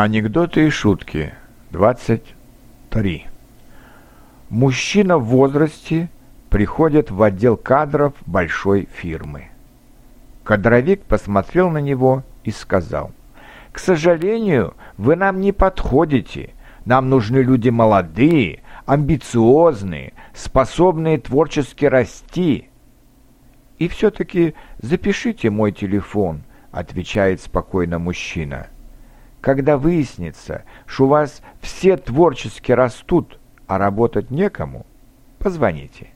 Анекдоты и шутки. 23. Мужчина в возрасте приходит в отдел кадров большой фирмы. Кадровик посмотрел на него и сказал, «К сожалению, вы нам не подходите. Нам нужны люди молодые, амбициозные, способные творчески расти». «И все-таки запишите мой телефон», — отвечает спокойно мужчина. Когда выяснится, что у вас все творчески растут, а работать некому, позвоните.